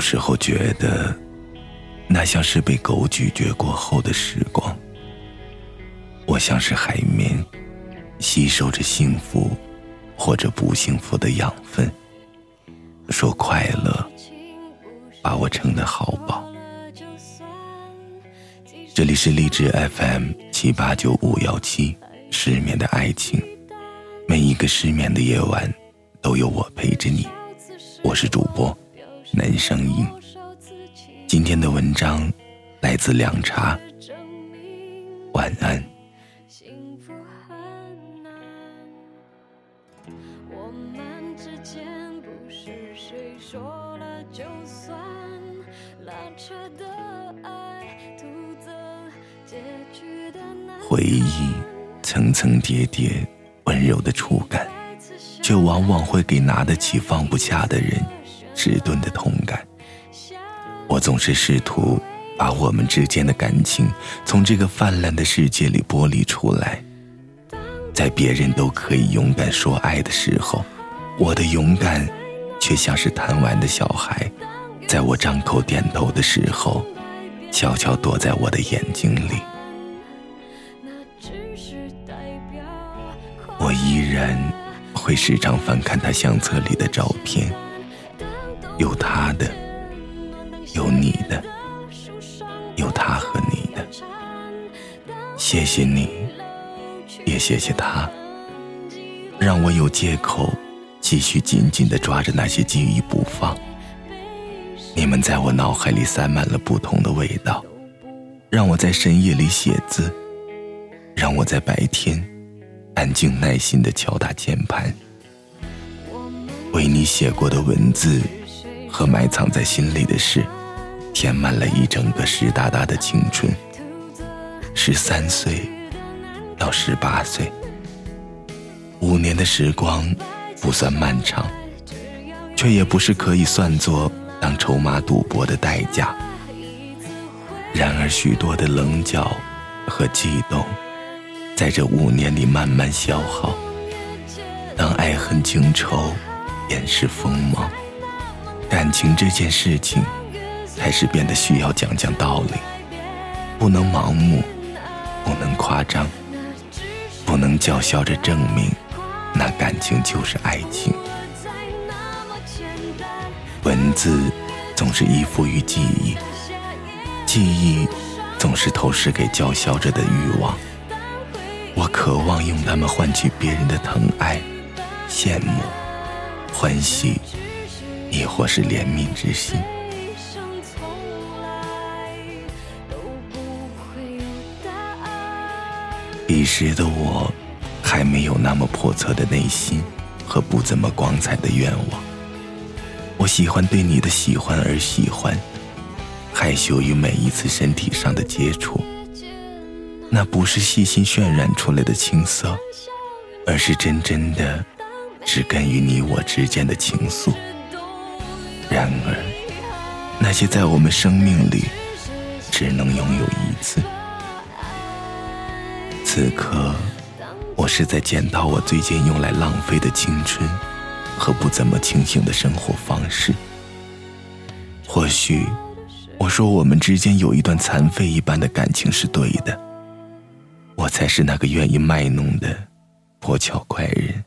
有时候觉得，那像是被狗咀嚼过后的时光。我像是海绵，吸收着幸福或者不幸福的养分。说快乐，把我撑得好饱。这里是励志 FM 七八九五幺七，失眠的爱情。每一个失眠的夜晚，都有我陪着你。我是主播男声音。今天的文章来自凉茶。晚安。回忆层层叠叠，温柔的触感，却往往会给拿得起放不下的人迟钝的痛感。我总是试图把我们之间的感情从这个泛滥的世界里剥离出来，在别人都可以勇敢说爱的时候，我的勇敢却像是贪玩的小孩，在我张口点头的时候，悄悄躲在我的眼睛里。我依然会时常翻看他相册里的照片，有他的，有你的，有他和你的。谢谢你，也谢谢他，让我有借口继续紧紧地抓着那些记忆不放。你们在我脑海里塞满了不同的味道，让我在深夜里写字，让我在白天。安静耐心的敲打键盘，为你写过的文字和埋藏在心里的事，填满了一整个湿哒哒的青春。十三岁到十八岁，五年的时光不算漫长，却也不是可以算作当筹码赌博的代价。然而，许多的棱角和悸动。在这五年里慢慢消耗，当爱恨情仇掩饰锋芒，感情这件事情开始变得需要讲讲道理，不能盲目，不能夸张，不能叫嚣着证明那感情就是爱情。文字总是依附于记忆，记忆总是投射给叫嚣着的欲望。我渴望用它们换取别人的疼爱、羡慕、欢喜，亦或是怜悯之心。彼时的我，还没有那么叵测的内心和不怎么光彩的愿望。我喜欢对你的喜欢而喜欢，害羞于每一次身体上的接触。那不是细心渲染出来的青涩，而是真真的植根于你我之间的情愫。然而，那些在我们生命里只能拥有一次。此刻，我是在检讨我最近用来浪费的青春和不怎么清醒的生活方式。或许，我说我们之间有一段残废一般的感情是对的。我才是那个愿意卖弄的破巧怪人。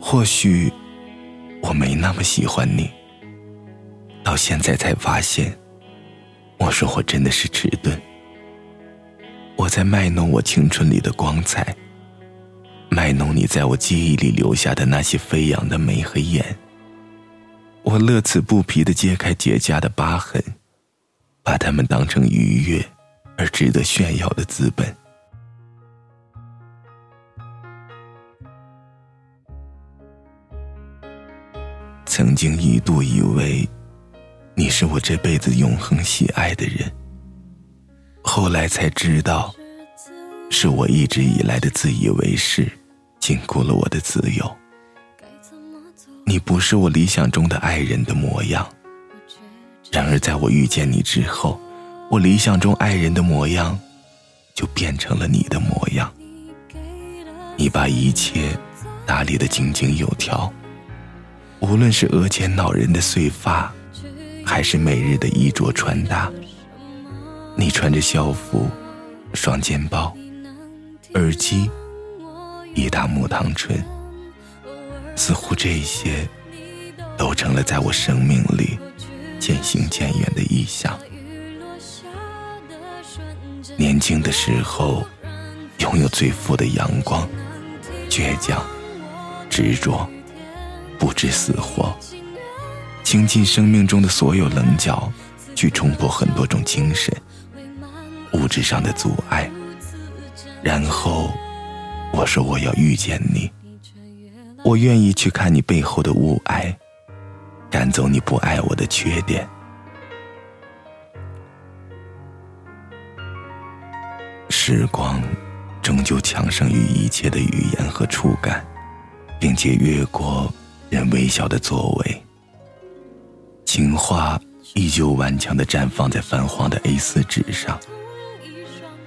或许我没那么喜欢你，到现在才发现，我说我真的是迟钝。我在卖弄我青春里的光彩，卖弄你在我记忆里留下的那些飞扬的眉和眼。我乐此不疲地揭开结痂的疤痕，把它们当成愉悦。而值得炫耀的资本。曾经一度以为，你是我这辈子永恒喜爱的人。后来才知道，是我一直以来的自以为是，禁锢了我的自由。你不是我理想中的爱人的模样。然而，在我遇见你之后。我理想中爱人的模样，就变成了你的模样。你把一切打理得井井有条，无论是额前恼人的碎发，还是每日的衣着穿搭？你穿着校服，双肩包，耳机，一大木糖醇，似乎这些都成了在我生命里渐行渐远的意象。年轻的时候，拥有最富的阳光，倔强，执着，不知死活，倾尽生命中的所有棱角，去冲破很多种精神、物质上的阻碍。然后，我说我要遇见你，我愿意去看你背后的雾霭，赶走你不爱我的缺点。时光，终究强盛于一切的语言和触感，并且越过人微小的作为。情话依旧顽强地绽放在泛黄的 A4 纸上。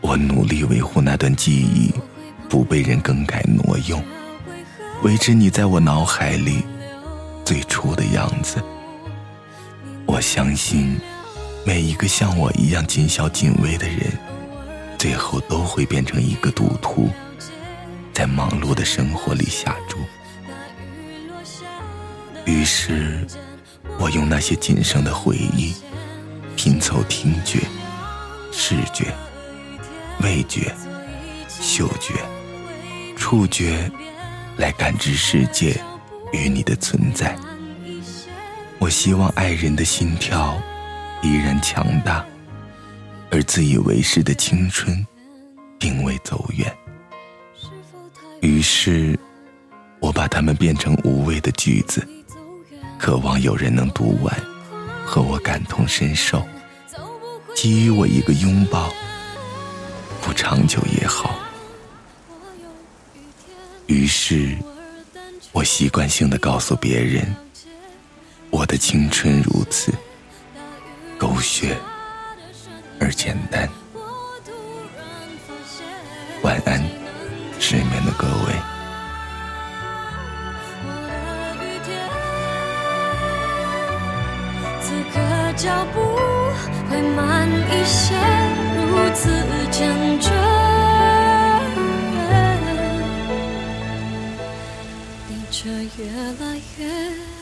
我努力维护那段记忆，不被人更改挪用，维持你在我脑海里最初的样子。我相信，每一个像我一样谨小谨微的人。最后都会变成一个赌徒，在忙碌的生活里下注。于是，我用那些仅剩的回忆，拼凑听觉、视觉、味觉、嗅觉、触觉，来感知世界与你的存在。我希望爱人的心跳依然强大。而自以为是的青春，并未走远。于是，我把它们变成无谓的句子，渴望有人能读完，和我感同身受，给予我一个拥抱，不长久也好。于是，我习惯性的告诉别人，我的青春如此，狗血。而简单。晚安，失眠的各位。脚步会慢一些，如此坚决，你却越来越。